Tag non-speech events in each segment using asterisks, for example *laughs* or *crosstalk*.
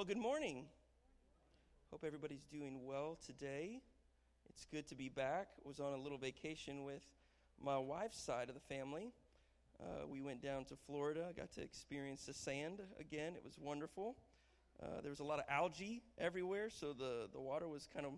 Well, good morning. Hope everybody's doing well today. It's good to be back. Was on a little vacation with my wife's side of the family. Uh, we went down to Florida, I got to experience the sand again. It was wonderful. Uh, there was a lot of algae everywhere, so the, the water was kind of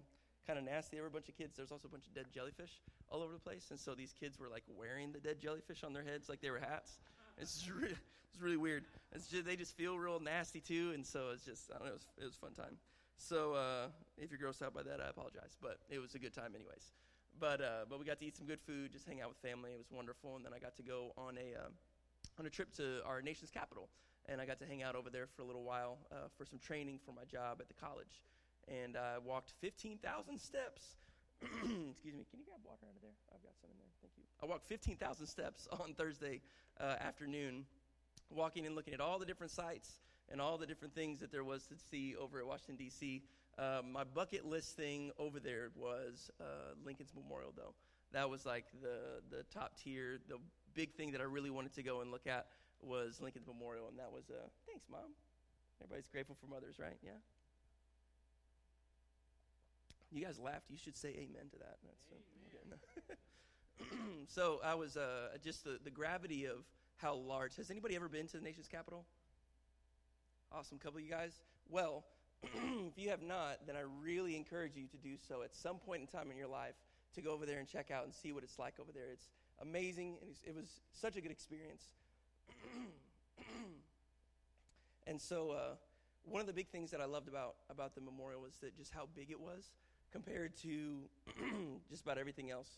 kind of nasty. There were a bunch of kids. There was also a bunch of dead jellyfish all over the place, and so these kids were like wearing the dead jellyfish on their heads like they were hats. It's really, it's really weird. It's just, they just feel real nasty too, and so it's just I don't know. It was, it was a fun time. So uh, if you're grossed out by that, I apologize, but it was a good time anyways. But uh, but we got to eat some good food, just hang out with family. It was wonderful, and then I got to go on a uh, on a trip to our nation's capital, and I got to hang out over there for a little while uh, for some training for my job at the college, and I walked 15,000 steps. *clears throat* Excuse me. Can you grab water out of there? I've got some in there. Thank you. I walked 15,000 steps on Thursday uh, afternoon, walking and looking at all the different sites and all the different things that there was to see over at Washington, D.C. Uh, my bucket list thing over there was uh, Lincoln's Memorial, though. That was like the, the top tier. The big thing that I really wanted to go and look at was Lincoln's Memorial, and that was, uh, thanks, Mom. Everybody's grateful for mothers, right? Yeah? You guys laughed. You should say amen to that. That's, uh, *laughs* so I was uh, just the, the gravity of how large. Has anybody ever been to the nation's capital? Awesome. Couple you guys? Well, *clears throat* if you have not, then I really encourage you to do so at some point in time in your life to go over there and check out and see what it's like over there. It's amazing. and It was such a good experience. *clears throat* and so, uh, one of the big things that I loved about, about the memorial was that just how big it was compared to *clears throat* just about everything else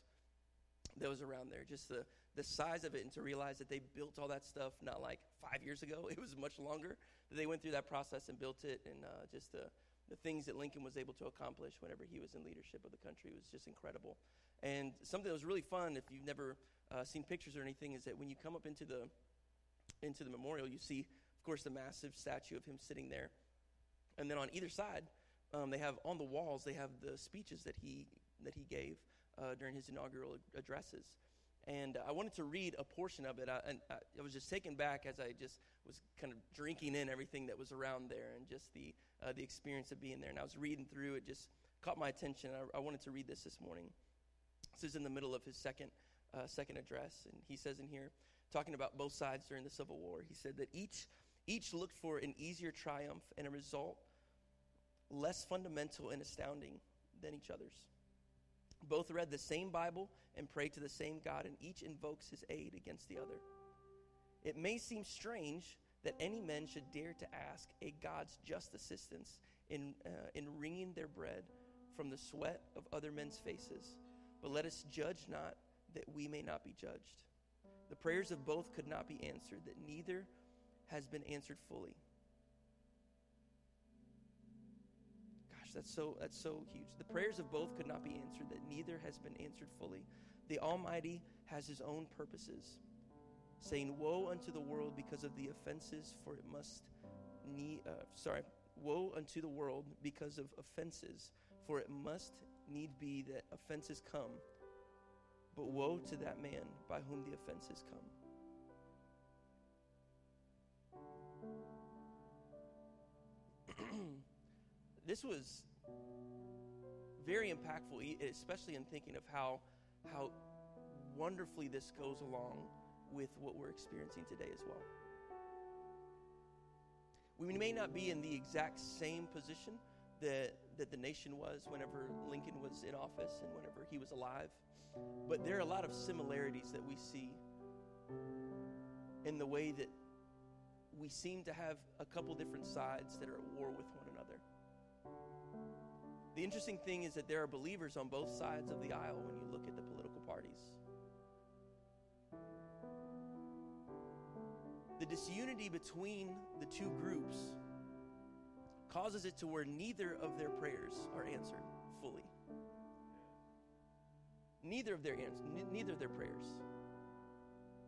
that was around there. Just the, the size of it, and to realize that they built all that stuff not like five years ago. *laughs* It was much longer that they went through that process and built it, and uh, just the, the things that Lincoln was able to accomplish whenever he was in leadership of the country was just incredible. And something that was really fun, if you've never uh, seen pictures or anything, is that when you come up into the into the memorial, you see, of course, the massive statue of him sitting there, and then on either side, um, they have on the walls they have the speeches that he that he gave uh, during his inaugural addresses. And I wanted to read a portion of it. I, and I, I, was just taken back as I just was kind of drinking in everything that was around there and just the, uh, the experience of being there. And I was reading through it, just caught my attention. I, I wanted to read this this morning. This is in the middle of his second, uh, second address. And he says in here, talking about both sides during the Civil War, he said that each, each looked for an easier triumph and a result less fundamental and astounding than each other's. Both read the same Bible and pray to the same God, and each invokes his aid against the other. It may seem strange that any men should dare to ask a God's just assistance in, uh, in wringing their bread from the sweat of other men's faces, but let us judge not that we may not be judged. The prayers of both could not be answered, that neither has been answered fully. That's so that's so huge. The prayers of both could not be answered, that neither has been answered fully. The Almighty has his own purposes, saying, Woe unto the world because of the offenses, for it must need uh, sorry, woe unto the world because of offenses, for it must need be that offenses come. But woe to that man by whom the offenses come. This was very impactful, especially in thinking of how, how wonderfully this goes along with what we're experiencing today as well. We may not be in the exact same position that, that the nation was whenever Lincoln was in office and whenever he was alive, but there are a lot of similarities that we see in the way that we seem to have a couple different sides that are at war with one another. The interesting thing is that there are believers on both sides of the aisle when you look at the political parties. The disunity between the two groups causes it to where neither of their prayers are answered fully. Neither of their neither of their prayers.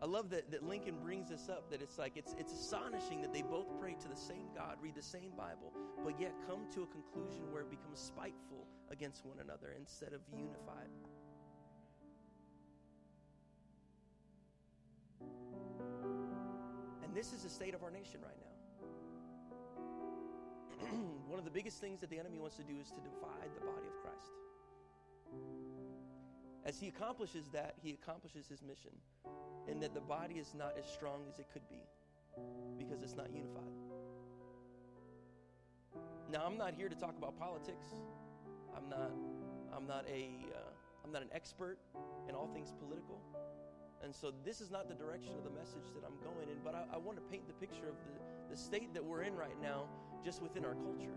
I love that, that Lincoln brings this up that it's like it's it's astonishing that they both pray to the same God, read the same Bible, but yet come to a conclusion where it becomes spiteful against one another instead of unified. And this is the state of our nation right now. *clears throat* one of the biggest things that the enemy wants to do is to divide the body of Christ. As he accomplishes that, he accomplishes his mission, and that the body is not as strong as it could be because it's not unified. Now, I'm not here to talk about politics. I'm not. I'm not a. uh, not an expert in all things political. And so this is not the direction of the message that I'm going in, but I, I want to paint the picture of the, the state that we're in right now just within our culture.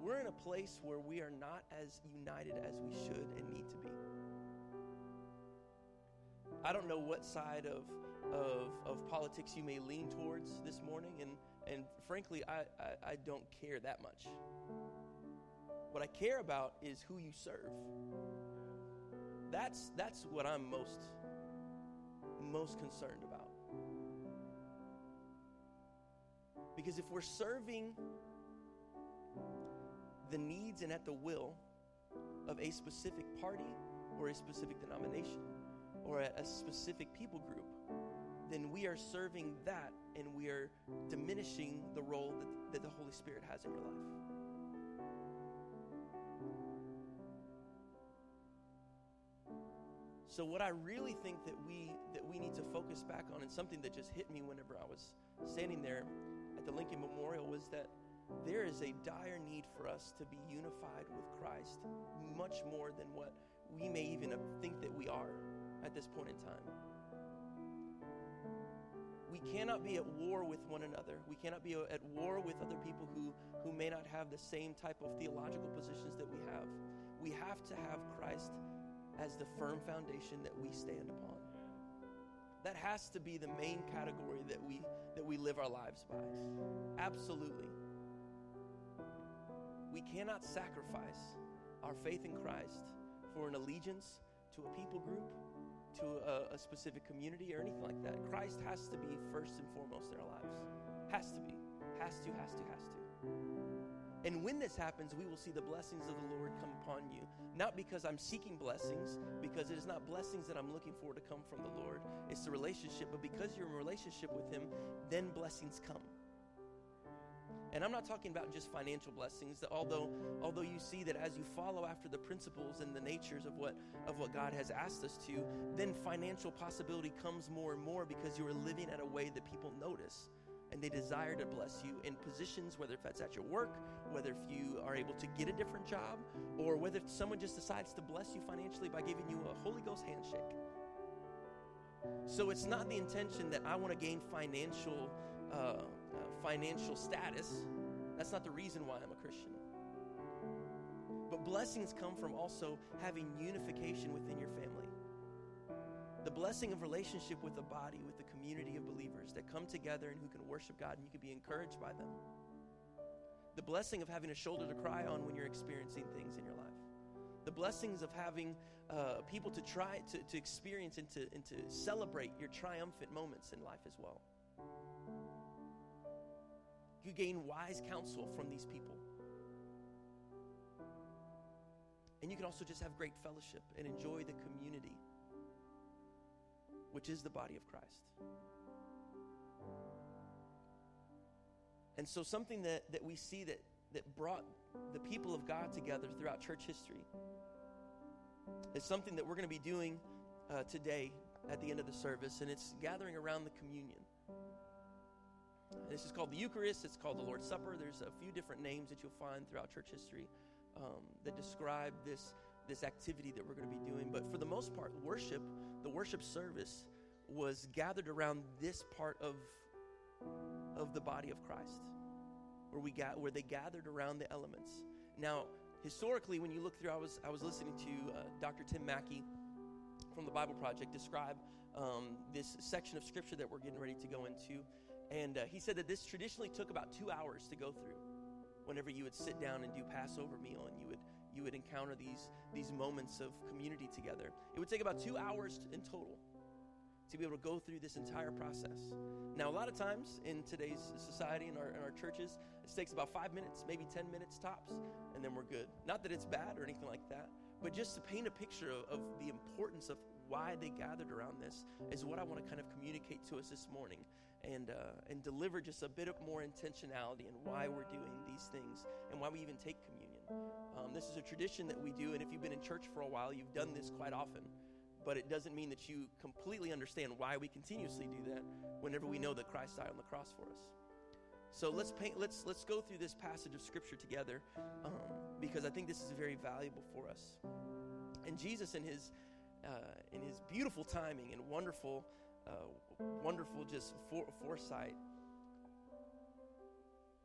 We're in a place where we are not as united as we should and need to be. I don't know what side of, of, of politics you may lean towards this morning, and, and frankly, I, I, I don't care that much. What I care about is who you serve. That's, that's what I'm most, most concerned about. Because if we're serving the needs and at the will of a specific party or a specific denomination or a, a specific people group, then we are serving that and we are diminishing the role that, that the Holy Spirit has in your life. So what I really think that we that we need to focus back on and something that just hit me whenever I was standing there at the Lincoln Memorial was that there is a dire need for us to be unified with Christ much more than what we may even think that we are at this point in time. We cannot be at war with one another. We cannot be at war with other people who, who may not have the same type of theological positions that we have. We have to have Christ as the firm foundation that we stand upon. That has to be the main category that we that we live our lives by. Absolutely. We cannot sacrifice our faith in Christ for an allegiance to a people group, to a, a specific community, or anything like that. Christ has to be first and foremost in our lives. Has to be. Has to, has to, has to. And when this happens, we will see the blessings of the Lord come upon you. Not because I'm seeking blessings, because it is not blessings that I'm looking for to come from the Lord. It's the relationship, but because you're in relationship with Him, then blessings come. And I'm not talking about just financial blessings, although although you see that as you follow after the principles and the natures of what of what God has asked us to, then financial possibility comes more and more because you are living at a way that people notice and they desire to bless you in positions, whether if that's at your work, whether if you are able to get a different job, or whether someone just decides to bless you financially by giving you a Holy Ghost handshake. So it's not the intention that I want to gain financial uh, uh, financial status. That's not the reason why I'm a Christian. But blessings come from also having unification within your family the blessing of relationship with the body, with the community of believers that come together and who can worship God and you can be encouraged by them. The blessing of having a shoulder to cry on when you're experiencing things in your life. The blessings of having uh, people to try to, to experience and to, and to celebrate your triumphant moments in life as well. You gain wise counsel from these people. And you can also just have great fellowship and enjoy the community which is the body of Christ. And so, something that, that we see that, that brought the people of God together throughout church history is something that we're going to be doing uh, today at the end of the service, and it's gathering around the communion. This is called the Eucharist, it's called the Lord's Supper. There's a few different names that you'll find throughout church history um, that describe this this activity that we're going to be doing. But for the most part, worship, the worship service, was gathered around this part of, of the body of Christ, where we got where they gathered around the elements. Now, historically, when you look through, I was I was listening to uh, Dr. Tim Mackie from the Bible Project describe um, this section of scripture that we're getting ready to go into, and uh, he said that this traditionally took about two hours to go through. Whenever you would sit down and do Passover meal, and you would you would encounter these, these moments of community together. It would take about two hours in total to be able to go through this entire process. Now, a lot of times in today's society, in our, in our churches, it takes about five minutes, maybe 10 minutes tops, and then we're good. Not that it's bad or anything like that, but just to paint a picture of, of the importance of why they gathered around this is what I want to kind of communicate to us this morning and, uh, and deliver just a bit of more intentionality in why we're doing these things and why we even take communion. Um, this is a tradition that we do, and if you've been in church for a while, you've done this quite often. But it doesn't mean that you completely understand why we continuously do that whenever we know that Christ died on the cross for us. So let's paint. Let's let's go through this passage of Scripture together, um, because I think this is very valuable for us. And Jesus, in his uh, in his beautiful timing and wonderful, uh, wonderful just for, foresight,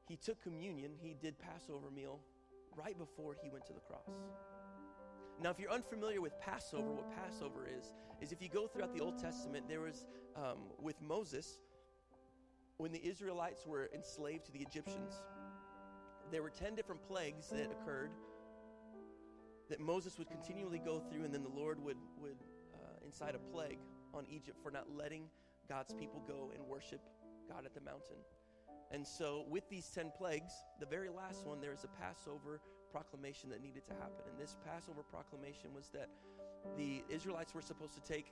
he took communion. He did Passover meal right before he went to the cross. Now, if you're unfamiliar with Passover, what Passover is, is if you go throughout the Old Testament, there was um, with Moses, when the Israelites were enslaved to the Egyptians, there were 10 different plagues that occurred that Moses would continually go through, and then the Lord would, would uh, incite a plague on Egypt for not letting God's people go and worship God at the mountain. And so, with these 10 plagues, the very last one, there is a Passover proclamation that needed to happen. And this Passover proclamation was that the Israelites were supposed to take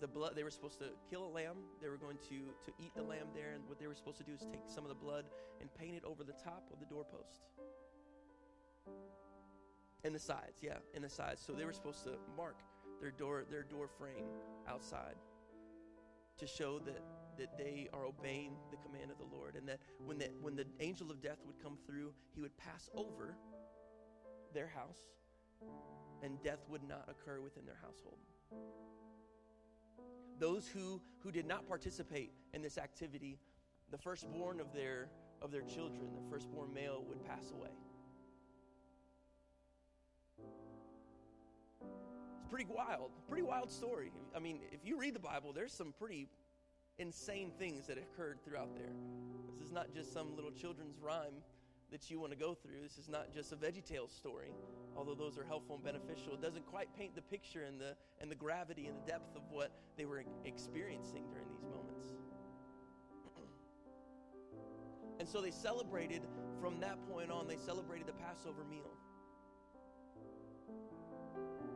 the blood, they were supposed to kill a lamb. They were going to, to eat the lamb there. And what they were supposed to do is take some of the blood and paint it over the top of the doorpost. And the sides, yeah, and the sides. So they were supposed to mark their door, their door frame outside to show that that they are obeying the command of the Lord, and that when the when the angel of death would come through, he would pass over their house, and death would not occur within their household. Those who who did not participate in this activity, the firstborn of their of their children, the firstborn male, would pass away. Pretty wild, pretty wild story. I mean, if you read the Bible, there's some pretty insane things that occurred throughout there. This is not just some little children's rhyme that you want to go through. This is not just a VeggieTales story, although those are helpful and beneficial. It doesn't quite paint the picture and the, and the gravity and the depth of what they were experiencing during these moments. *clears throat* and so they celebrated, from that point on, they celebrated the Passover meal.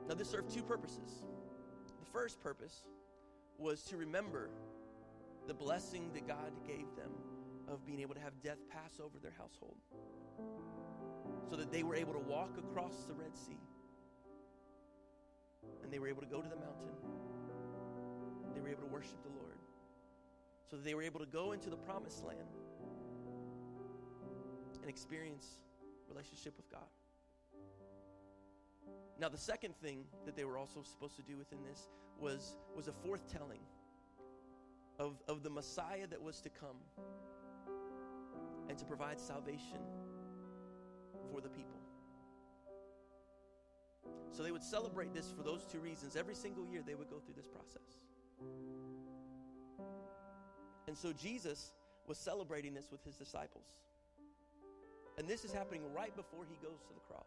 Now, this served two purposes. The first purpose was to remember the blessing that God gave them of being able to have death pass over their household so that they were able to walk across the Red Sea and they were able to go to the mountain. They were able to worship the Lord so that they were able to go into the promised land and experience relationship with God. Now, the second thing that they were also supposed to do within this was, was a forthtelling of, of the Messiah that was to come and to provide salvation for the people. So they would celebrate this for those two reasons. Every single year they would go through this process. And so Jesus was celebrating this with his disciples. And this is happening right before he goes to the cross.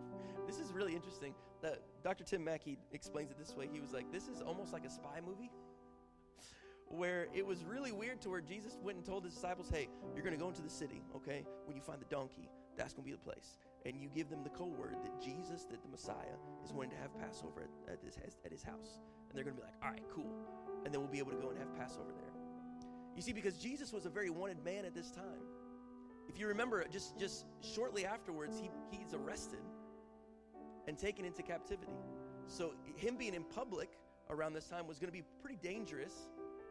This is really interesting. That Dr. Tim Mackie explains it this way. He was like, This is almost like a spy movie where it was really weird to where Jesus went and told his disciples, hey, you're going to go into the city, okay? When you find the donkey, that's going to be the place. And you give them the code word that Jesus, that the Messiah, is going to have Passover at, at, his, at his house. And they're going to be like, all right, cool. And then we'll be able to go and have Passover there. You see, because Jesus was a very wanted man at this time. If you remember, just, just shortly afterwards, he, he's arrested and taken into captivity. So, him being in public around this time was going to be pretty dangerous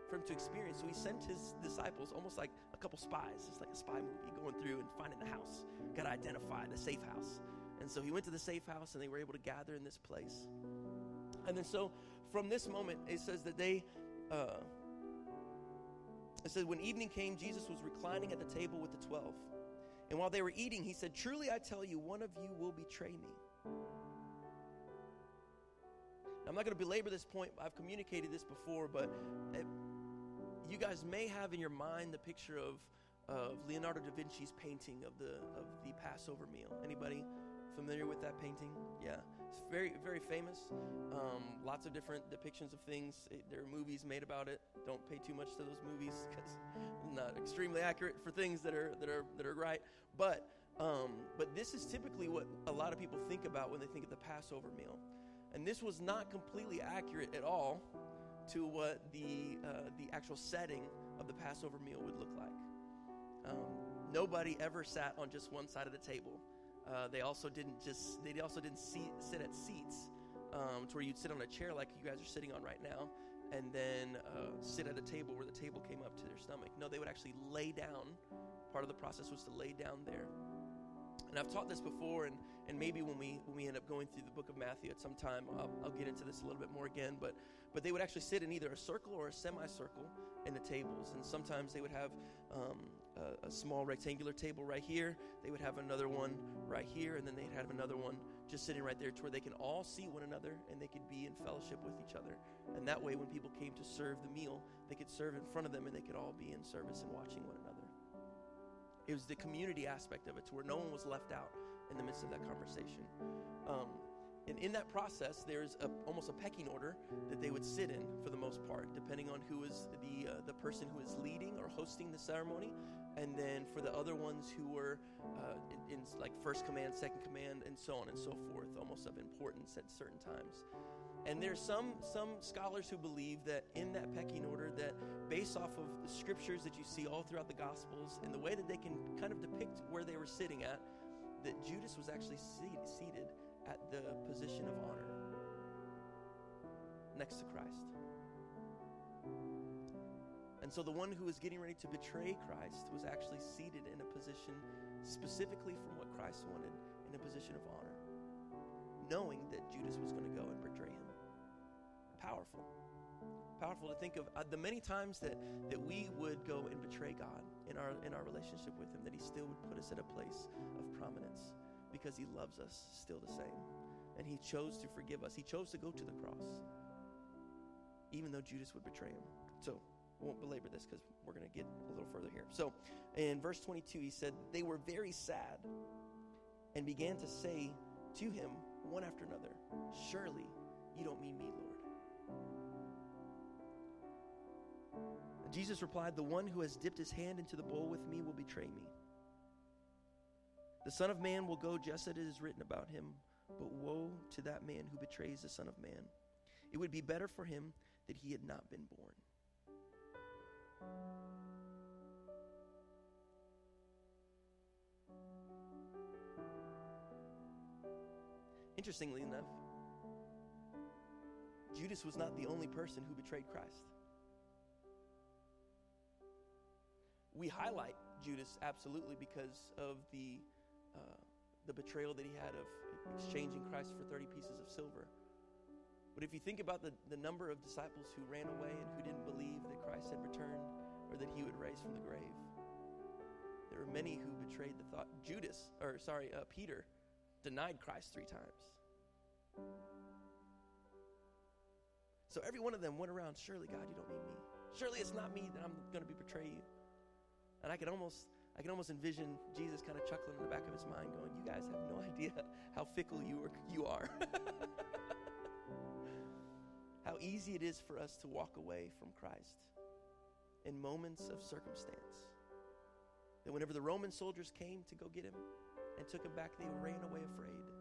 for him to experience. So he sent his disciples almost like a couple spies. It's like a spy movie going through and finding the house. Got to identify the safe house. And so he went to the safe house and they were able to gather in this place. And then so from this moment, it says that they, uh, it says, when evening came, Jesus was reclining at the table with the twelve. And while they were eating, he said, Truly I tell you, one of you will betray me. I'm not going to belabor this point. I've communicated this before, but it, you guys may have in your mind the picture of, of Leonardo da Vinci's painting of the, of the Passover meal. Anybody familiar with that painting? Yeah. It's very, very famous. Um, lots of different depictions of things. It, there are movies made about it. Don't pay too much to those movies because not extremely accurate for things that are that are that are right. But um, but this is typically what a lot of people think about when they think of the Passover meal, and this was not completely accurate at all to what the uh, the actual setting of the Passover meal would look like. Um, nobody ever sat on just one side of the table. Uh, they also didn't just they also didn't sit at seats um, to where you'd sit on a chair like you guys are sitting on right now, and then uh, sit at a table where the table came up to their stomach. No, they would actually lay down. Part of the process was to lay down there. And I've taught this before, and, and maybe when we when we end up going through the book of Matthew at some time, I'll, I'll get into this a little bit more again. But but they would actually sit in either a circle or a semicircle in the tables, and sometimes they would have um, a, a, small rectangular table right here. They would have another one right here, and then they'd have another one just sitting right there to where they can all see one another and they could be in fellowship with each other. And that way, when people came to serve the meal, they could serve in front of them and they could all be in service and watching one another. It was the community aspect of it to where no one was left out in the midst of that conversation. Um, and in that process, there's a, almost a pecking order that they would sit in for the most part, depending on who is the, uh, the person who is leading or hosting the ceremony. And then for the other ones who were uh, in, in like first command, second command, and so on and so forth, almost of importance at certain times. And there's some some scholars who believe that in that pecking order, that based off of the scriptures that you see all throughout the Gospels and the way that they can kind of depict where they were sitting at, that Judas was actually seated at the position of honor next to Christ. And so the one who was getting ready to betray Christ was actually seated in a position specifically from what Christ wanted, in a position of honor, knowing that Judas was going to go and betray him. Powerful. Powerful to think of uh, the many times that, that we would go and betray God in our, in our relationship with Him, that He still would put us at a place of prominence because He loves us still the same. And He chose to forgive us, He chose to go to the cross, even though Judas would betray Him. So, I won't belabor this because we're going to get a little further here. So, in verse 22, he said, They were very sad and began to say to him one after another, Surely you don't mean me, Lord. Jesus replied, The one who has dipped his hand into the bowl with me will betray me. The Son of Man will go just as it is written about him, but woe to that man who betrays the Son of Man. It would be better for him that he had not been born. Interestingly enough, Judas was not the only person who betrayed Christ. We highlight Judas absolutely because of the, uh, the betrayal that he had of exchanging Christ for 30 pieces of silver. But if you think about the, the number of disciples who ran away and who didn't believe that Christ had returned or that he would raise from the grave, there were many who betrayed the thought. Judas, or sorry, uh, Peter, denied Christ three times. So every one of them went around, surely, God, you don't mean me. Surely it's not me that I'm going to be betray you. And I can almost I can almost envision Jesus kind of chuckling in the back of his mind, going, You guys have no *laughs* idea how fickle you are you are. *laughs* how easy it is for us to walk away from Christ in moments of circumstance. That whenever the Roman soldiers came to go get him and took him back, they ran away afraid.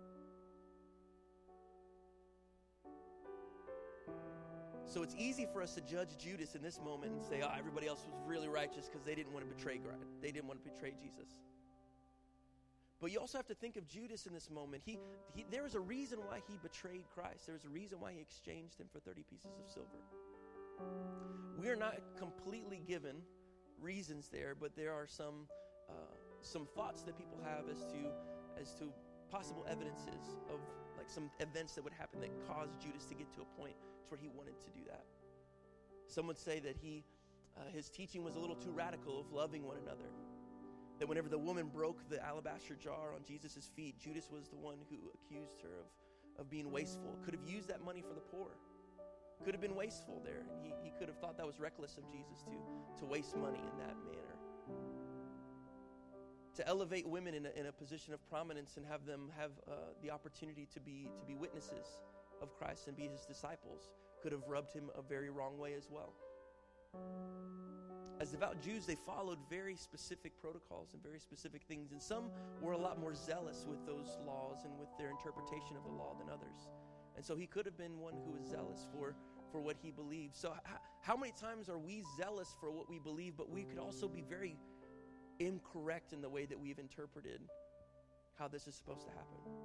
So it's easy for us to judge Judas in this moment and say, oh, everybody else was really righteous because they didn't want to betray God. They didn't want to betray Jesus. But you also have to think of Judas in this moment. He, he, there was a reason why he betrayed Christ. There was a reason why he exchanged him for 30 pieces of silver. We are not completely given reasons there, but there are some, uh, some thoughts that people have as to, as to possible evidences of like some events that would happen that caused Judas to get to a point to where he wanted to do that. Some would say that he, uh, his teaching was a little too radical of loving one another. That whenever the woman broke the alabaster jar on Jesus' feet, Judas was the one who accused her of, of being wasteful. Could have used that money for the poor. Could have been wasteful there. And he, he could have thought that was reckless of Jesus to, to waste money in that manner. To elevate women in a, in a position of prominence and have them have uh, the opportunity to be, to be witnesses of Christ and be his disciples could have rubbed him a very wrong way as well. As devout Jews, they followed very specific protocols and very specific things, and some were a lot more zealous with those laws and with their interpretation of the law than others. And so he could have been one who was zealous for, for what he believed. So, h- how many times are we zealous for what we believe, but we could also be very incorrect in the way that we've interpreted how this is supposed to happen?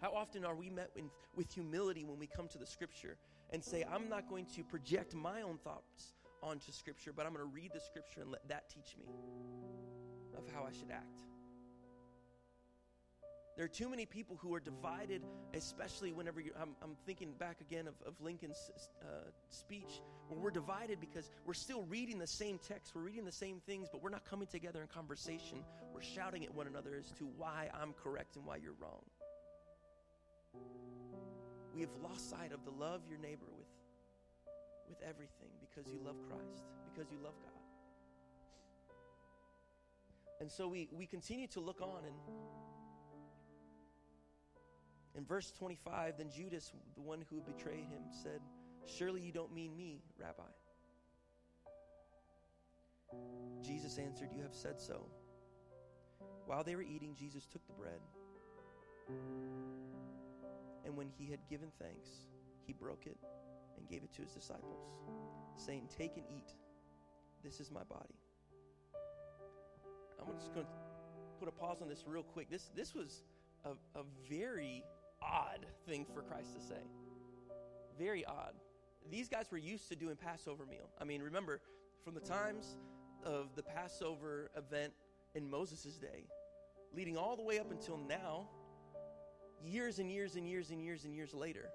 How often are we met with, with humility when we come to the scripture and say, I'm not going to project my own thoughts onto Scripture, but I'm going to read the Scripture and let that teach me of how I should act. There are too many people who are divided, especially whenever you, I'm, I'm thinking back again of, of Lincoln's uh, speech, where we're divided because we're still reading the same text, we're reading the same things, but we're not coming together in conversation. We're shouting at one another as to why I'm correct and why you're wrong. We have lost sight of the love your neighbor with with everything because you love Christ, because you love God. And so we, we continue to look on and in verse 25, then Judas, the one who betrayed him, said, Surely you don't mean me, Rabbi. Jesus answered, You have said so. While they were eating, Jesus took the bread. And when he had given thanks, he broke it and gave it to his disciples, saying, Take and eat. This is my body. I'm just going to put a pause on this real quick. This, this was a, a very odd thing for Christ to say. Very odd. These guys were used to doing Passover meal. I mean, remember, from the times of the Passover event in Moses' day, leading all the way up until now, years and years and years and years and years later,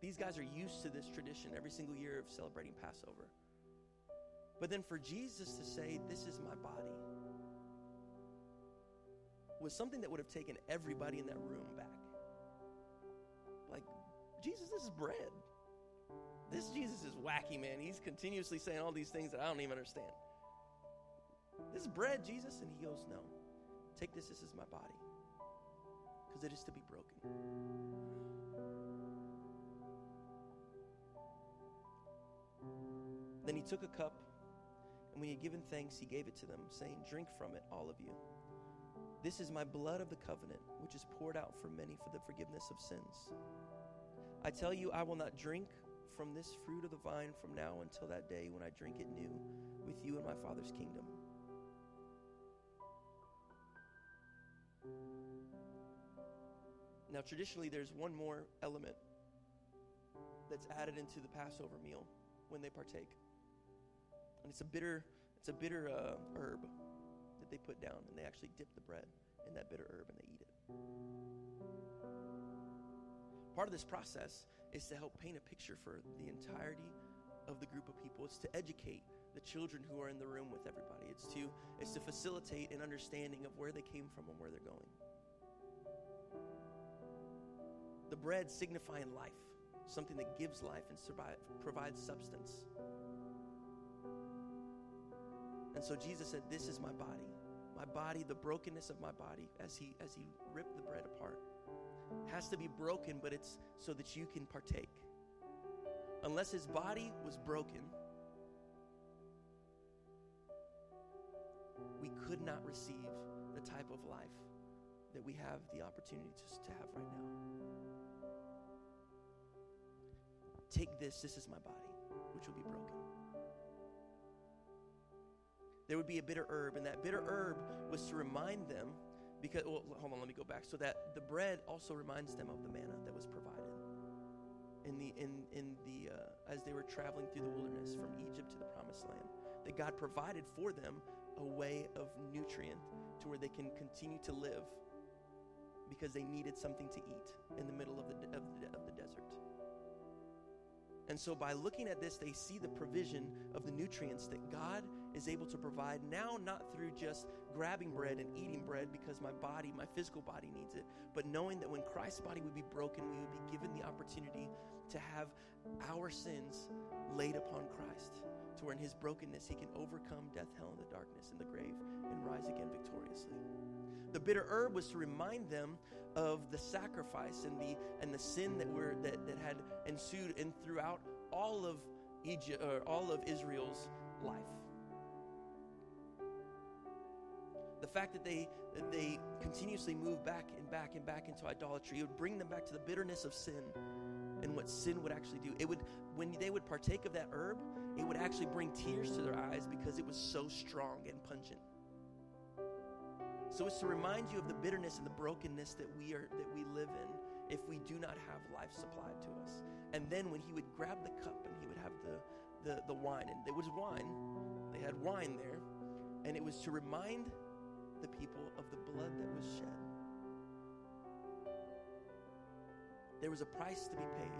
these guys are used to this tradition every single year of celebrating Passover. But then for Jesus to say, This is my body, was something that would have taken everybody in that room back. Like, Jesus, this is bread. This Jesus is wacky, man. He's continuously saying all these things that I don't even understand. This is bread, Jesus. And he goes, No, take this. This is my body. Because it is to be broken. Then he took a cup, and when he had given thanks, he gave it to them, saying, Drink from it, all of you. This is my blood of the covenant, which is poured out for many for the forgiveness of sins. I tell you, I will not drink from this fruit of the vine from now until that day when I drink it new with you in my Father's kingdom. Now, traditionally, there's one more element that's added into the Passover meal when they partake and it's a bitter it's a bitter uh, herb that they put down, and they actually dip the bread in that bitter herb and they eat it. Part of this process is to help paint a picture for the entirety of the group of people. It's to educate the children who are in the room with everybody. It's to it's to facilitate an understanding of where they came from and where they're going. The bread signifying life, something that gives life and survive, provides substance. And so Jesus said, This is my body. My body, the brokenness of my body, as he as he ripped the bread apart, has to be broken, but it's so that you can partake. Unless his body was broken, we could not receive the type of life that we have the opportunity to, to have right now. Take this, this is my body, which will be broken there would be a bitter herb, and that bitter herb was to remind them, because, well, hold on, let me go back. So that the bread also reminds them of the manna that was provided in the, in, in the, uh, as they were traveling through the wilderness from Egypt to the promised land. That God provided for them a way of nutrient to where they can continue to live because they needed something to eat in the middle of the, of And so, by looking at this, they see the provision of the nutrients that God is able to provide now, not through just grabbing bread and eating bread because my body, my physical body needs it, but knowing that when Christ's body would be broken, we would be given the opportunity to have our sins laid upon Christ, to where in his brokenness he can overcome death, hell, and the darkness and the grave and rise again victoriously. The bitter herb was to remind them of the sacrifice and the and the sin that were that, that had ensued and throughout all of Egypt or all of Israel's life. The fact that they that they continuously moved back and back and back into idolatry, it would bring them back to the bitterness of sin and what sin would actually do. It would when they would partake of that herb, it would actually bring tears to their eyes because it was so strong and pungent. So it's to remind you of the bitterness and the brokenness that we are that we live in if we do not have life supplied to us. And then when he would grab the cup and he would have the, the, the wine, and there was wine, they had wine there, and it was to remind the people of the blood that was shed. There was a price to be paid.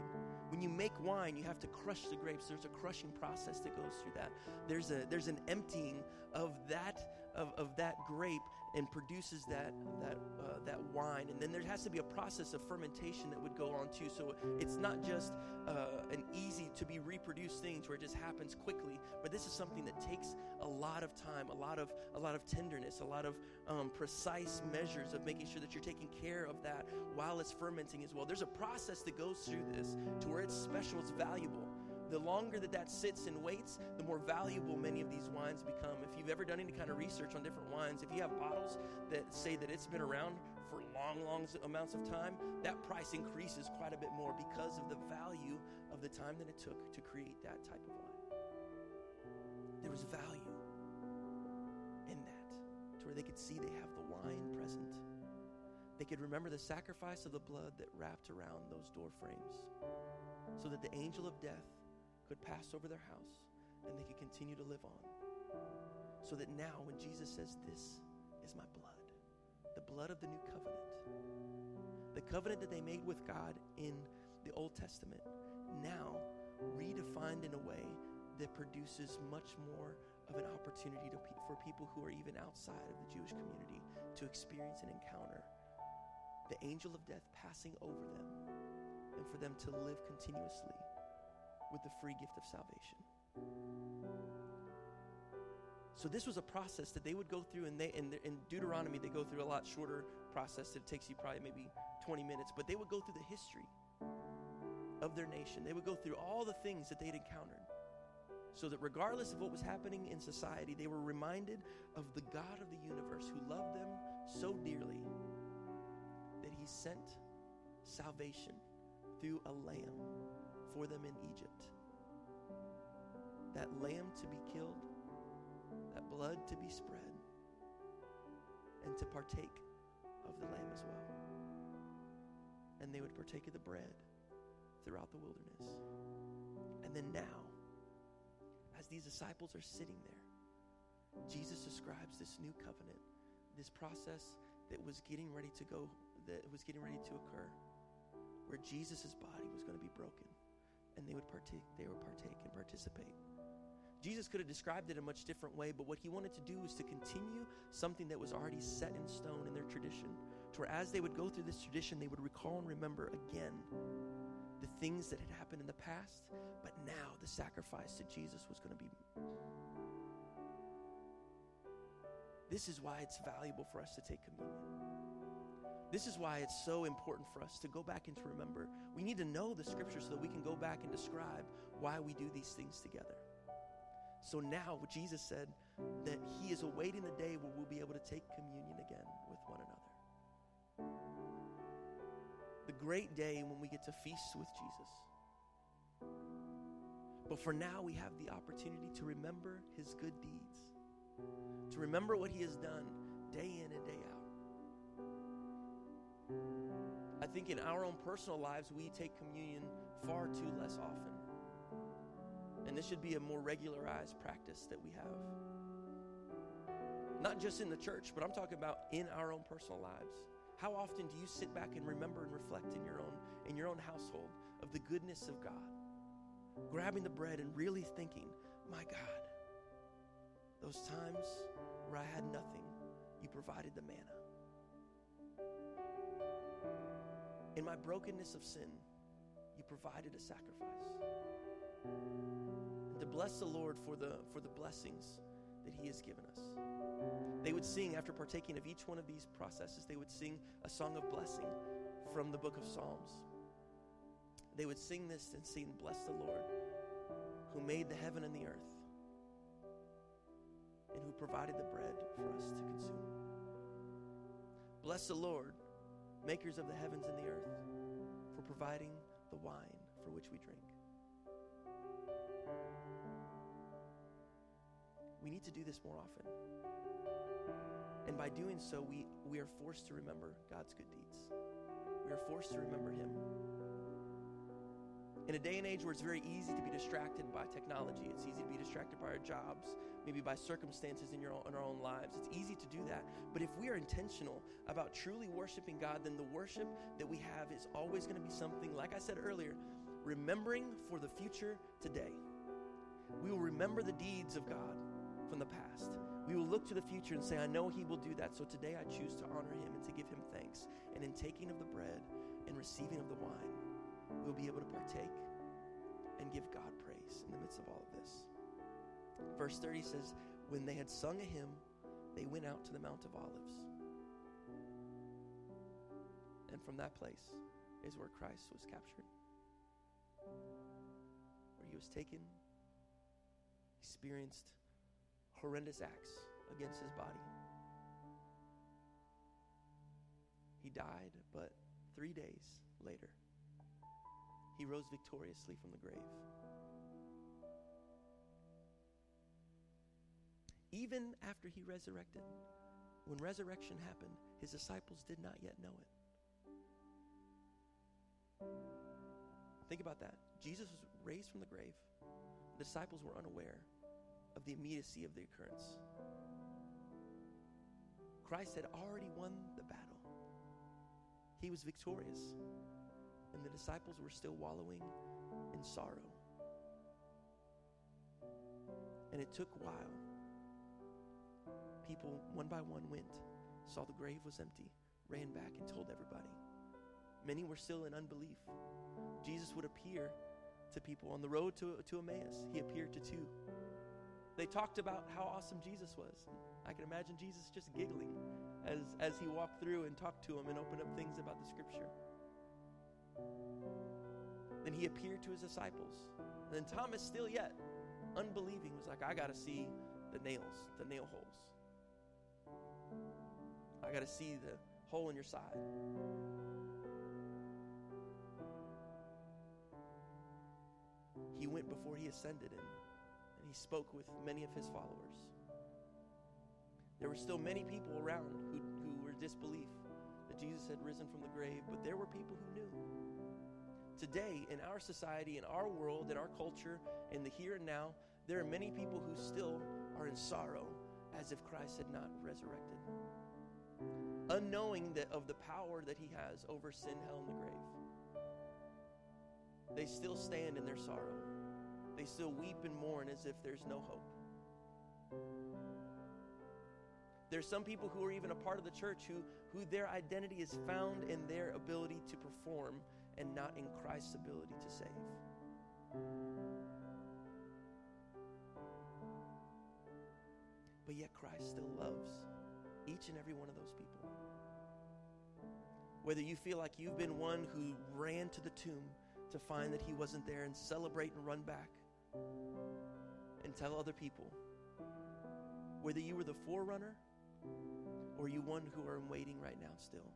When you make wine, you have to crush the grapes. There's a crushing process that goes through that. There's a there's an emptying of that of, of that grape and produces that that uh, that wine. And then there has to be a process of fermentation that would go on too. So it's not just uh, an easy to be reproduced things where it just happens quickly, but this is something that takes a lot of time, a lot of a lot of tenderness, a lot of um, precise measures of making sure that you're taking care of that while it's fermenting as well. There's a process that goes through this to where it's special, it's valuable the longer that that sits and waits, the more valuable many of these wines become. If you've ever done any kind of research on different wines, if you have bottles that say that it's been around for long, long amounts of time, that price increases quite a bit more because of the value of the time that it took to create that type of wine. There was value in that to where they could see they have the wine present. They could remember the sacrifice of the blood that wrapped around those door frames so that the angel of death could pass over their house and they could continue to live on. So that now, when Jesus says, This is my blood, the blood of the new covenant, the covenant that they made with God in the Old Testament, now redefined in a way that produces much more of an opportunity to, for people who are even outside of the Jewish community to experience and encounter the angel of death passing over them and for them to live continuously with the free gift of salvation. So this was a process that they would go through, and they in, in Deuteronomy they go through a lot shorter process. It takes you probably maybe 20 minutes, but they would go through the history of their nation. They would go through all the things that they'd encountered, so that regardless of what was happening in society, they were reminded of the God of the universe who loved them so dearly that He sent salvation through a lamb for them in Egypt. That lamb to be killed, that blood to be spread, and to partake of the lamb as well. And they would partake of the bread throughout the wilderness. And then now, as these disciples are sitting there, Jesus describes this new covenant, this process that was getting ready to go, that was getting ready to occur, where Jesus' body was going to be broken and they would partake, they would partake and participate. Jesus could have described it a much different way, but what he wanted to do was to continue something that was already set in stone in their tradition. To where as they would go through this tradition, they would recall and remember again the things that had happened in the past, but now the sacrifice that Jesus was going to be. This is why it's valuable for us to take communion. This is why it's so important for us to go back and to remember. We need to know the scripture so that we can go back and describe why we do these things together. So now, Jesus said that He is awaiting the day where we'll be able to take communion again with one another. The great day when we get to feast with Jesus. But for now, we have the opportunity to remember His good deeds, to remember what He has done day in and day out. I think in our own personal lives, we take communion far too less often. And this should be a more regularized practice that we have. Not just in the church, but I'm talking about in our own personal lives. How often do you sit back and remember and reflect in your own in your own household of the goodness of God? grabbing the bread and really thinking, my God, those times where I had nothing, you provided the manna. In my brokenness of sin, you provided a sacrifice. And to bless the Lord for the, for the blessings that He has given us. They would sing, after partaking of each one of these processes, they would sing a song of blessing from the book of Psalms. They would sing this and sing, Bless the Lord, who made the heaven and the earth, and who provided the bread for us to consume. Bless the Lord, makers of the heavens and the earth, for providing the wine for which we drink. We need to do this more often. And by doing so, we, we are forced to remember God's good deeds. We are forced to remember Him. In a day and age where it's very easy to be distracted by technology, it's easy to be distracted by our jobs, maybe by circumstances in, your own, in our own lives. It's easy to do that. But if we are intentional about truly worshiping God, then the worship that we have is always going to be something, like I said earlier, remembering for the future today. We will remember the deeds of God from the past. We will look to the future and say, I know He will do that. So today I choose to honor Him and to give Him thanks. And in taking of the bread and receiving of the wine, we'll be able to partake and give God praise in the midst of all of this. Verse 30 says, When they had sung a hymn, they went out to the Mount of Olives. And from that place is where Christ was captured, where he was taken, experienced horrendous acts against his body. He died, but three days later, he rose victoriously from the grave. Even after he resurrected, when resurrection happened, his disciples did not yet know it. Think about that. Jesus was raised from the grave. The disciples were unaware of the immediacy of the occurrence. Christ had already won the battle, he was victorious, and the disciples were still wallowing in sorrow. And it took a while. People, one by one, went, saw the grave was empty, ran back, and told everybody. Many were still in unbelief. Jesus would appear to people on the road to, to Emmaus. He appeared to two. They talked about how awesome Jesus was. I can imagine Jesus just giggling as, as he walked through and talked to them and opened up things about the scripture. Then he appeared to his disciples. And then Thomas, still yet unbelieving, was like, I got to see the nails, the nail holes. I got to see the hole in your side. He went before he ascended in and he spoke with many of his followers. There were still many people around who, who were in disbelief that Jesus had risen from the grave, but there were people who knew. Today, in our society, in our world, in our culture, in the here and now, there are many people who still are in sorrow as if Christ had not resurrected, unknowing that of the power that he has over sin, hell, and the grave. They still stand in their sorrow they still weep and mourn as if there's no hope. There's some people who are even a part of the church who, who their identity is found in their ability to perform and not in Christ's ability to save. But yet Christ still loves each and every one of those people. Whether you feel like you've been one who ran to the tomb to find that he wasn't there and celebrate and run back, and tell other people whether you were the forerunner or you one who are in waiting right now still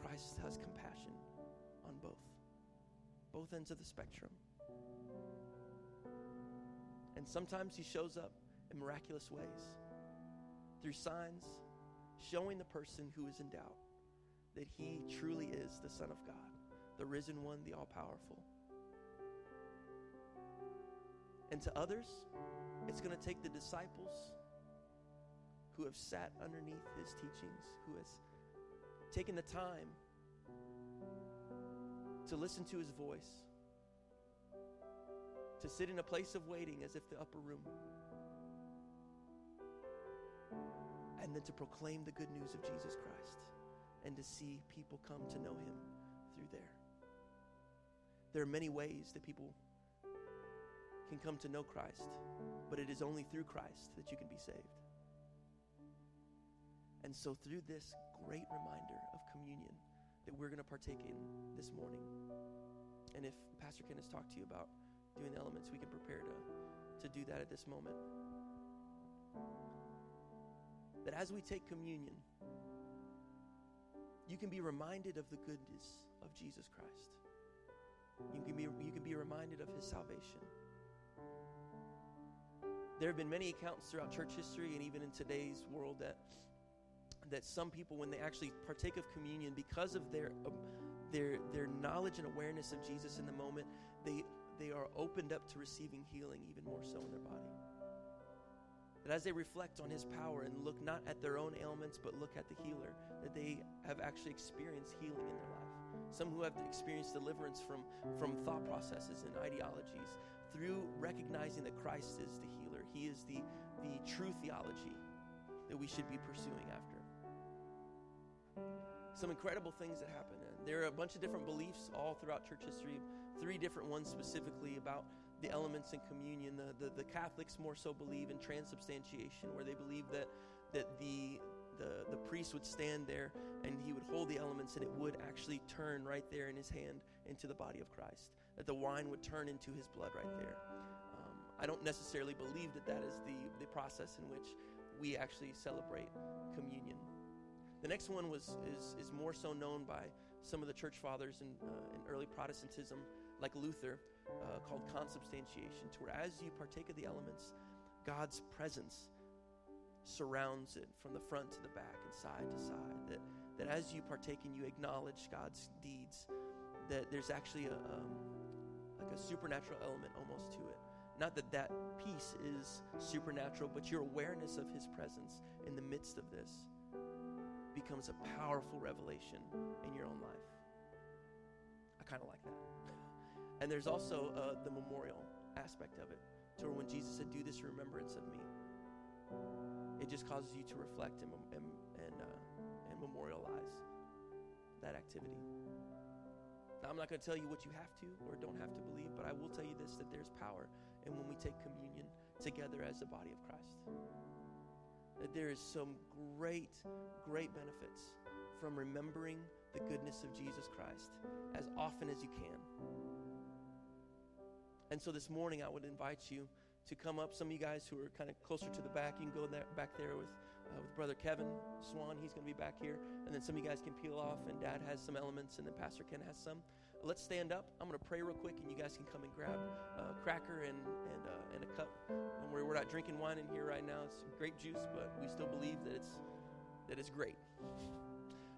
christ has compassion on both both ends of the spectrum and sometimes he shows up in miraculous ways through signs showing the person who is in doubt that he truly is the son of god the risen one the all-powerful and to others, it's going to take the disciples who have sat underneath his teachings, who has taken the time to listen to his voice, to sit in a place of waiting as if the upper room. And then to proclaim the good news of Jesus Christ and to see people come to know him through there. There are many ways that people can come to know Christ, but it is only through Christ that you can be saved. And so, through this great reminder of communion that we're going to partake in this morning, and if Pastor Ken has talked to you about doing the elements, we can prepare to, to do that at this moment. That as we take communion, you can be reminded of the goodness of Jesus Christ. You can be, you can be reminded of his salvation. There have been many accounts throughout church history and even in today's world that that some people, when they actually partake of communion, because of their um, their their knowledge and awareness of Jesus in the moment, they they are opened up to receiving healing even more so in their body. That as they reflect on His power and look not at their own ailments, but look at the healer, that they have actually experienced healing in their life. Some who have experienced deliverance from from thought processes and ideologies through recognizing that Christ is the healer. He is the the true theology that we should be pursuing after some incredible things that happen. There are a bunch of different beliefs all throughout church history, three different ones specifically about the elements in communion. The, the, the Catholics more so believe in transubstantiation, where they believe that, that the, the, the priest would stand there and he would hold the elements and it would actually turn right there in his hand into the body of Christ, that the wine would turn into his blood right there. Um, I don't necessarily believe that that is the, the process in which we actually celebrate communion. The next one was is, is more so known by some of the church fathers in, uh, in early Protestantism, like Luther, uh, called consubstantiation, to where as you partake of the elements, God's presence surrounds it from the front to the back and side to side. That, that as you partake and you acknowledge God's deeds, that there's actually a, um, like a supernatural element almost to it. Not that that piece is supernatural, but your awareness of His presence in the midst of this becomes a powerful revelation in your own life. I kind of like that. And there's also uh, the memorial aspect of it, to where when Jesus said, "Do this in remembrance of me," it just causes you to reflect and and and, uh, and memorialize that activity. Now, I'm not going to tell you what you have to or don't have to believe, but I will tell you this: that there's power, and when we take communion together as the body of Christ that there is some great, great benefits from remembering the goodness of Jesus Christ as often as you can. And so this morning, I would invite you to come up. Some of you guys who are kind of closer to the back, you can go there, back there with, uh, with Brother Kevin Swan. He's going to be back here. And then some of you guys can peel off, and Dad has some elements, and then Pastor Ken has some. Let's stand up. I'm going to pray real quick, and you guys can come and grab a cracker and, and, uh, and a cup. And we're, we're not drinking wine in here right now. It's grape juice, but we still believe that it's, that it's great.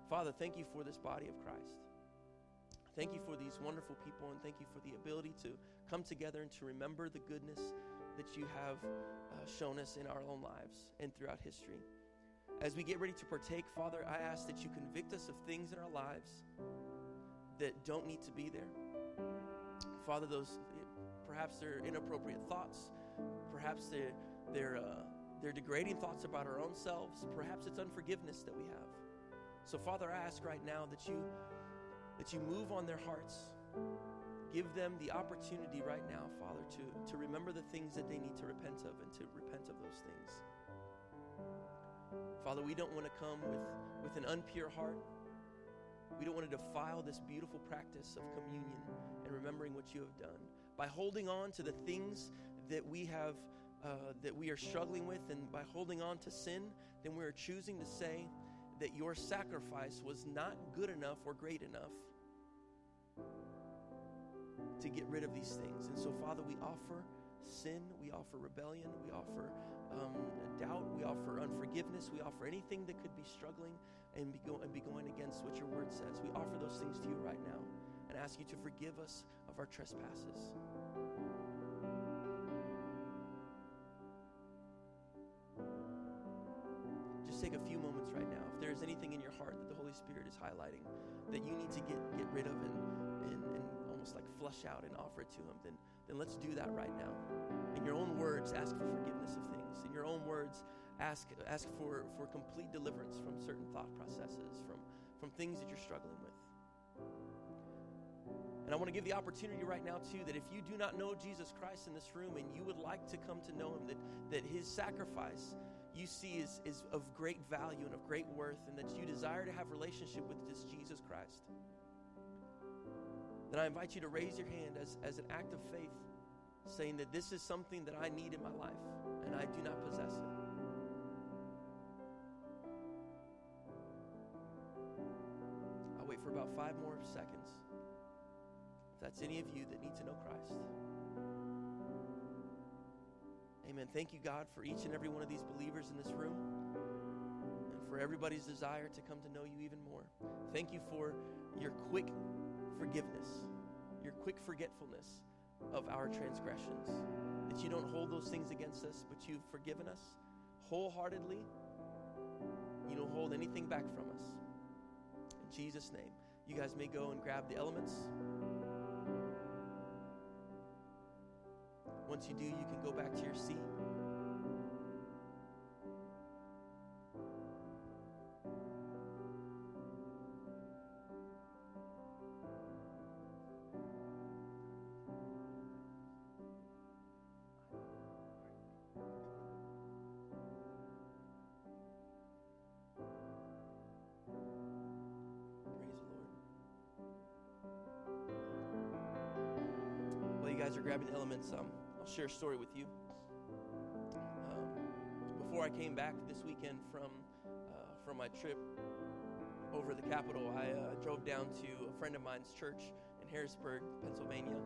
Father, thank you for this body of Christ. Thank you for these wonderful people, and thank you for the ability to come together and to remember the goodness that you have uh, shown us in our own lives and throughout history. As we get ready to partake, Father, I ask that you convict us of things in our lives that don't need to be there. Father, those perhaps they're inappropriate thoughts, perhaps they're they're uh, they're degrading thoughts about our own selves. Perhaps it's unforgiveness that we have. So, Father, I ask right now that you that you move on their hearts. Give them the opportunity right now, Father, to, to remember the things that they need to repent of and to repent of those things. Father, we don't want to come with, with an unpure heart. We don't want to defile this beautiful practice of communion and remembering what you have done. By holding on to the things that we have uh, that we are struggling with, and by holding on to sin, then we are choosing to say that your sacrifice was not good enough or great enough to get rid of these things. And so, Father, we offer sin, we offer rebellion, we offer um, doubt, we offer unforgiveness, we offer anything that could be struggling and be, go, and be going against what your word says. We offer those things to you right now and ask you to forgive us of our trespasses. Just take a few moments right now. If there is anything in your heart that the Holy Spirit is highlighting that you need to get, get rid of and, and, and almost like flush out and offer it to Him, then, then let's do that right now. In your own words, ask for forgiveness of things. In your own words, ask, ask for, for complete deliverance from certain thought processes, from, from things that you're struggling with. And I want to give the opportunity right now, too, that if you do not know Jesus Christ in this room and you would like to come to know him, that, that his sacrifice you see is, is of great value and of great worth, and that you desire to have relationship with this Jesus Christ, then I invite you to raise your hand as, as an act of faith, saying that this is something that I need in my life, and I do not possess it. I'll wait for about five more seconds. If that's any of you that need to know Christ. Amen. Thank you, God, for each and every one of these believers in this room and for everybody's desire to come to know you even more. Thank you for your quick forgiveness, your quick forgetfulness of our transgressions. That you don't hold those things against us, but you've forgiven us wholeheartedly. You don't hold anything back from us. In Jesus' name, you guys may go and grab the elements. Once you do, you can go back to your seat. Grabbing elements, um, I'll share a story with you. Um, before I came back this weekend from uh, from my trip over the Capitol, I uh, drove down to a friend of mine's church in Harrisburg, Pennsylvania,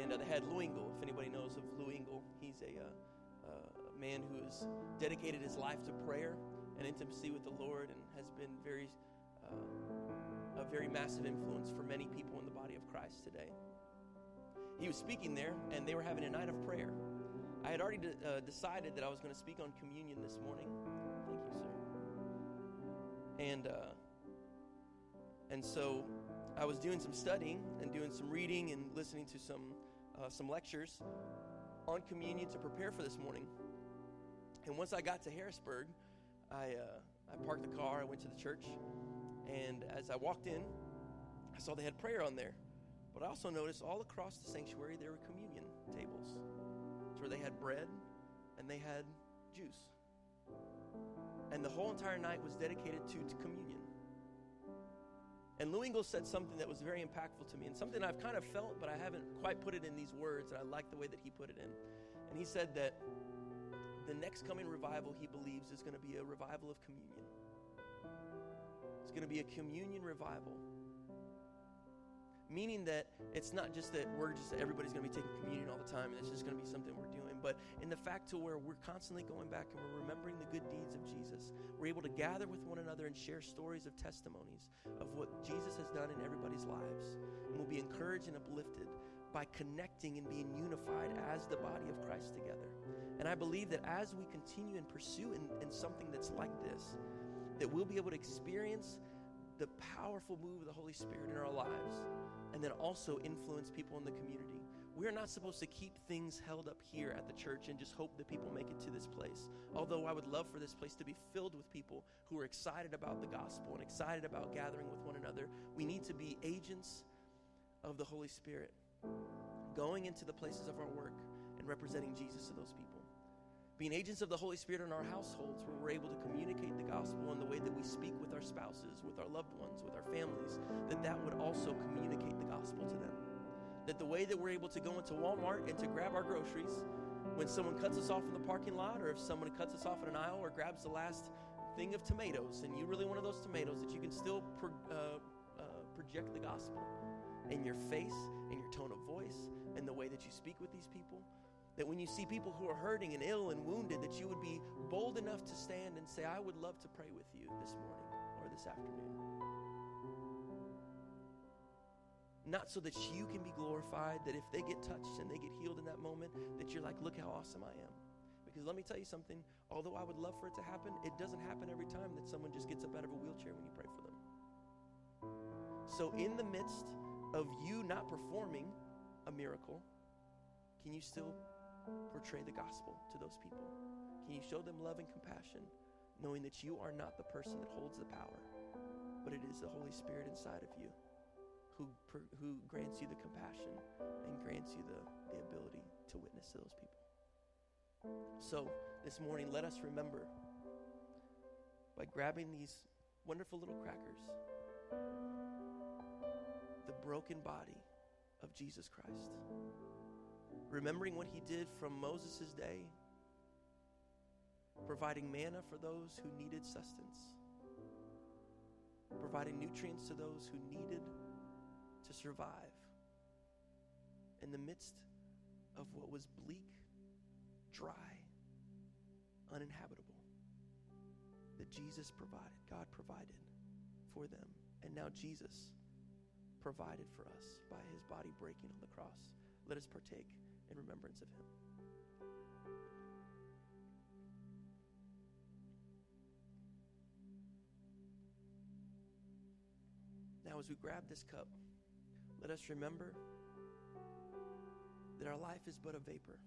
and uh, they had Lou Engle. If anybody knows of Lou Engle, he's a, uh, uh, a man who has dedicated his life to prayer and intimacy with the Lord, and has been very uh, a very massive influence for many people in the body of Christ today he was speaking there, and they were having a night of prayer. I had already de- uh, decided that I was going to speak on communion this morning. Thank you, sir. And uh, and so I was doing some studying and doing some reading and listening to some uh, some lectures on communion to prepare for this morning. And once I got to Harrisburg, I uh, I parked the car. I went to the church, and as I walked in, I saw they had prayer on there. But I also noticed all across the sanctuary there were communion tables where they had bread and they had juice. And the whole entire night was dedicated to, to communion. And Lou Engle said something that was very impactful to me and something I've kind of felt, but I haven't quite put it in these words, and I like the way that he put it in. And he said that the next coming revival, he believes, is going to be a revival of communion. It's going to be a communion revival meaning that it's not just that we're just everybody's going to be taking communion all the time and it's just going to be something we're doing but in the fact to where we're constantly going back and we're remembering the good deeds of jesus we're able to gather with one another and share stories of testimonies of what jesus has done in everybody's lives. And we'll be encouraged and uplifted by connecting and being unified as the body of christ together. And i believe that as we continue and pursue in, in something that's like this that we'll be able to experience the powerful move of the Holy Spirit in our lives and then also influence people in the community. We're not supposed to keep things held up here at the church and just hope that people make it to this place. Although I would love for this place to be filled with people who are excited about the gospel and excited about gathering with one another, we need to be agents of the Holy Spirit, going into the places of our work and representing Jesus to those people being agents of the Holy Spirit in our households where we're able to communicate the gospel in the way that we speak with our spouses, with our loved ones, with our families, that that would also communicate the gospel to them. That the way that we're able to go into Walmart and to grab our groceries when someone cuts us off in the parking lot or if someone cuts us off in an aisle or grabs the last thing of tomatoes and you really want one of those tomatoes that you can still pro, uh, uh, project the gospel in your face, in your tone of voice, in the way that you speak with these people that when you see people who are hurting and ill and wounded, that you would be bold enough to stand and say, I would love to pray with you this morning or this afternoon. Not so that you can be glorified, that if they get touched and they get healed in that moment, that you're like, look how awesome I am. Because let me tell you something, although I would love for it to happen, it doesn't happen every time that someone just gets up out of a wheelchair when you pray for them. So, in the midst of you not performing a miracle, can you still portray the gospel to those people? Can you show them love and compassion, knowing that you are not the person that holds the power, but it is the Holy Spirit inside of you who, who grants you the compassion and grants you the, the ability to witness to those people? So, this morning, let us remember by grabbing these wonderful little crackers the broken body of Jesus Christ. Remembering what he did from Moses' day, providing manna for those who needed sustenance, providing nutrients to those who needed to survive in the midst of what was bleak, dry, uninhabitable. That Jesus provided, God provided for them. And now Jesus provided for us by his body breaking on the cross. Let us partake in remembrance of him. Now, as we grab this cup, let us remember that our life is but a vapor.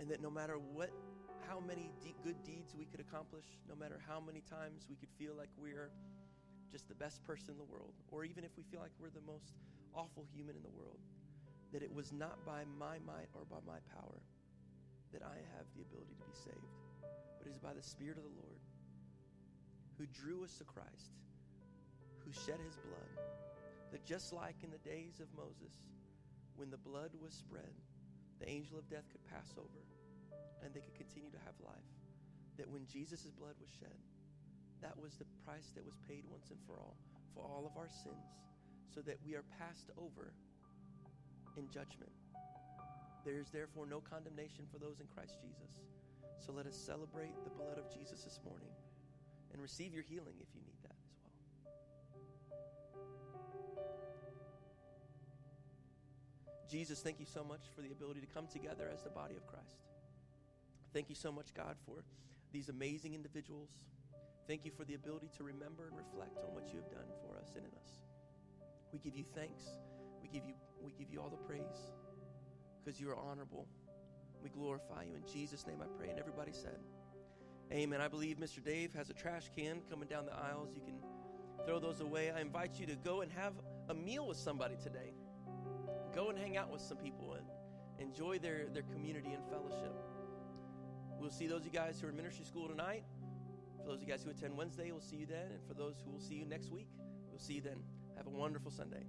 And that no matter what, how many de- good deeds we could accomplish, no matter how many times we could feel like we're just the best person in the world, or even if we feel like we're the most awful human in the world, that it was not by my might or by my power that I have the ability to be saved, but it is by the Spirit of the Lord who drew us to Christ, who shed his blood, that just like in the days of Moses, when the blood was spread, the angel of death could pass over and they could continue to have life. That when Jesus' blood was shed, that was the price that was paid once and for all for all of our sins, so that we are passed over in judgment. There is therefore no condemnation for those in Christ Jesus. So let us celebrate the blood of Jesus this morning and receive your healing if you need that as well. Jesus, thank you so much for the ability to come together as the body of Christ. Thank you so much, God, for these amazing individuals. Thank you for the ability to remember and reflect on what you have done for us and in us. We give you thanks. We give you, we give you all the praise because you are honorable. We glorify you. In Jesus' name I pray. And everybody said, Amen. I believe Mr. Dave has a trash can coming down the aisles. You can throw those away. I invite you to go and have a meal with somebody today. Go and hang out with some people and enjoy their, their community and fellowship. We'll see those of you guys who are in ministry school tonight. For those of you guys who attend Wednesday, we'll see you then. And for those who will see you next week, we'll see you then. Have a wonderful Sunday.